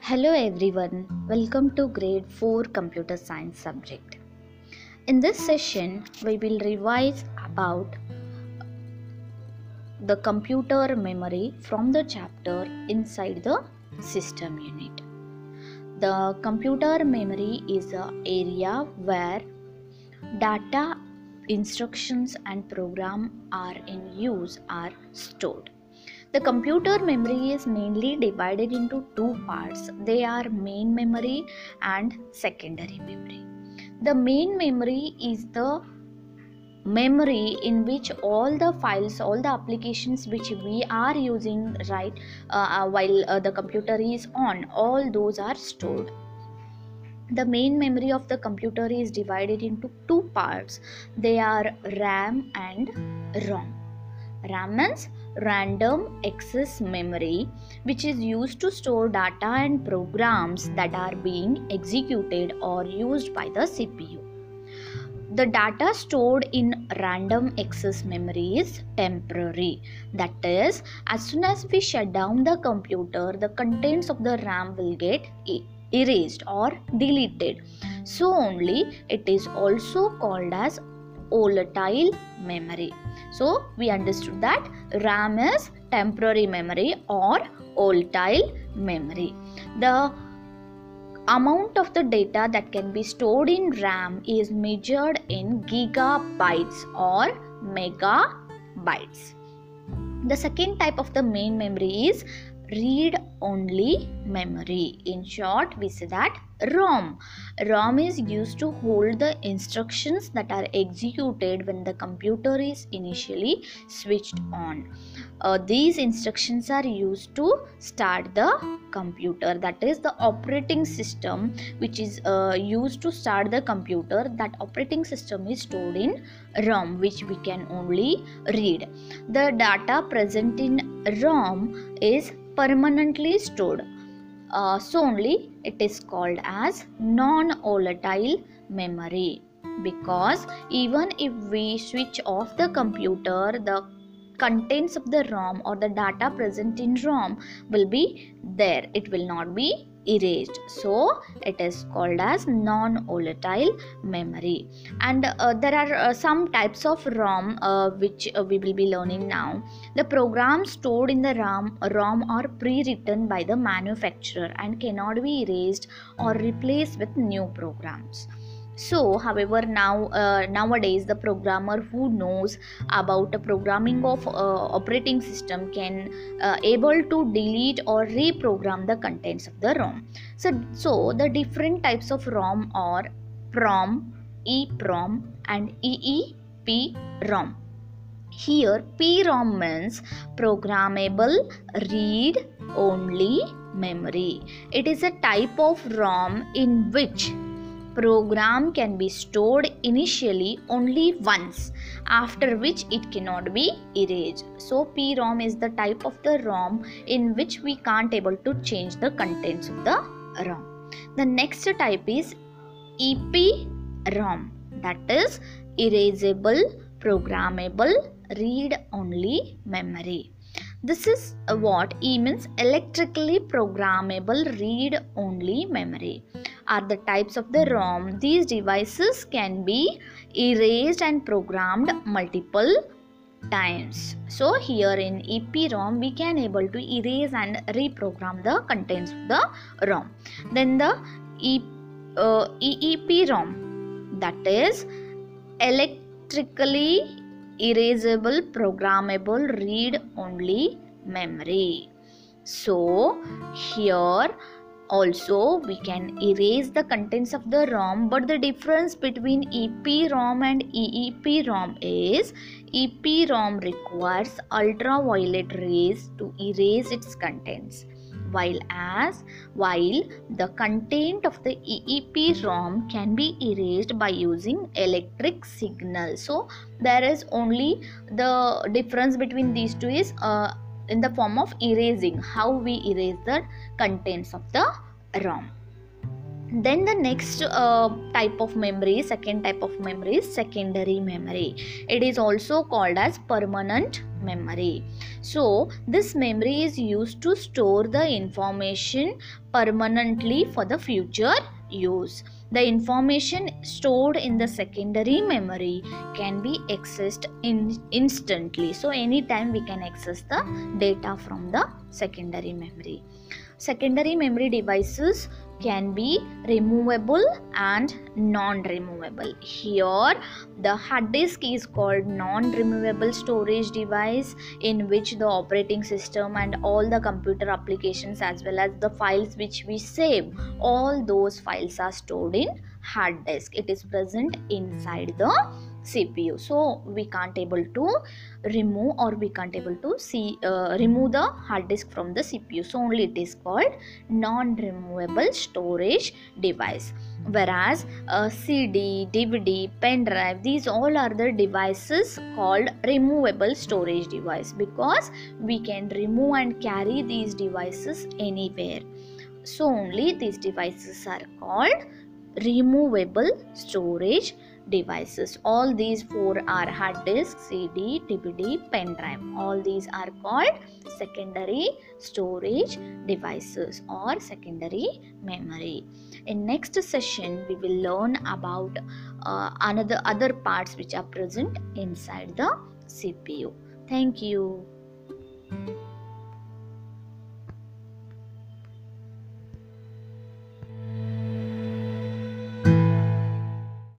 Hello everyone, welcome to grade 4 computer science subject. In this session, we will revise about the computer memory from the chapter inside the system unit. The computer memory is an area where data, instructions and program are in use are stored. The computer memory is mainly divided into two parts. They are main memory and secondary memory. The main memory is the memory in which all the files all the applications which we are using right uh, while uh, the computer is on all those are stored the main memory of the computer is divided into two parts they are ram and rom ram means random access memory which is used to store data and programs that are being executed or used by the cpu the data stored in random access memory is temporary. That is as soon as we shut down the computer the contents of the ram will get erased or deleted. So only it is also called as volatile memory. So we understood that ram is temporary memory or volatile memory. The amount of the data that can be stored in ram is measured in gigabytes or megabytes. The second type of the main memory is read only memory. In short we say that rom. Rom is used to hold the instructions that are executed when the computer is initially switched on. Uh, these instructions are used to start the computer that is the operating system which is uh, used to start the computer. That operating system is stored in rom which we can only read. The data present in rom is permanently stored. Uh, so only it is called as non-volatile memory because even if we switch off the computer the contents of the rom or the data present in rom will be there. It will not be erased. So it is called as non volatile memory. And uh, there are uh, some types of rom uh, which uh, we will be learning now. The programs stored in the rom rom are pre-written by the manufacturer and cannot be erased or replaced with new programs so however now uh, nowadays the programmer who knows about the programming of uh, operating system can uh, able to delete or reprogram the contents of the rom. So so the different types of rom are prom eprom and eeprom here prom means programmable read only memory. It is a type of rom in which program can be stored initially only once after which it cannot be erased. So prom is the type of the rom in which we can't able to change the contents of the rom. The next type is eprom that is erasable programmable read only memory. This is what e means electrically programmable read only memory are the types of the ROM. These devices can be erased and programmed multiple times. So here in EPROM we can able to erase and reprogram the contents of the ROM. Then the e, uh, EEPROM that is electrically erasable programmable read only memory. So here also, we can erase the contents of the ROM, but the difference between EPROM and EEPROM is EPROM requires ultraviolet rays to erase its contents while as while the content of the EEPROM can be erased by using electric signal. So there is only the difference between these two is uh, in the form of erasing how we erase the contents of the ROM. Then the next uh, type of memory second type of memory is secondary memory. It is also called as permanent memory. So this memory is used to store the information permanently for the future use the information stored in the secondary memory can be accessed in instantly. So anytime we can access the data from the secondary memory. Secondary memory devices can be removable and non-removable. Here the hard disk is called non-removable storage device in which the operating system and all the computer applications as well as the files which we save all those files are stored in hard disk. It is present inside the cpu so we can't able to remove or we can't able to see uh, remove the hard disk from the cpu so only it is called non removable storage device. Whereas a cd dvd pen drive these all are the devices called removable storage device because we can remove and carry these devices anywhere. So only these devices are called removable storage devices. All these four are hard disk cd dvd pen drive. All these are called secondary storage devices or secondary memory. In next session we will learn about uh, another other parts which are present inside the cpu thank you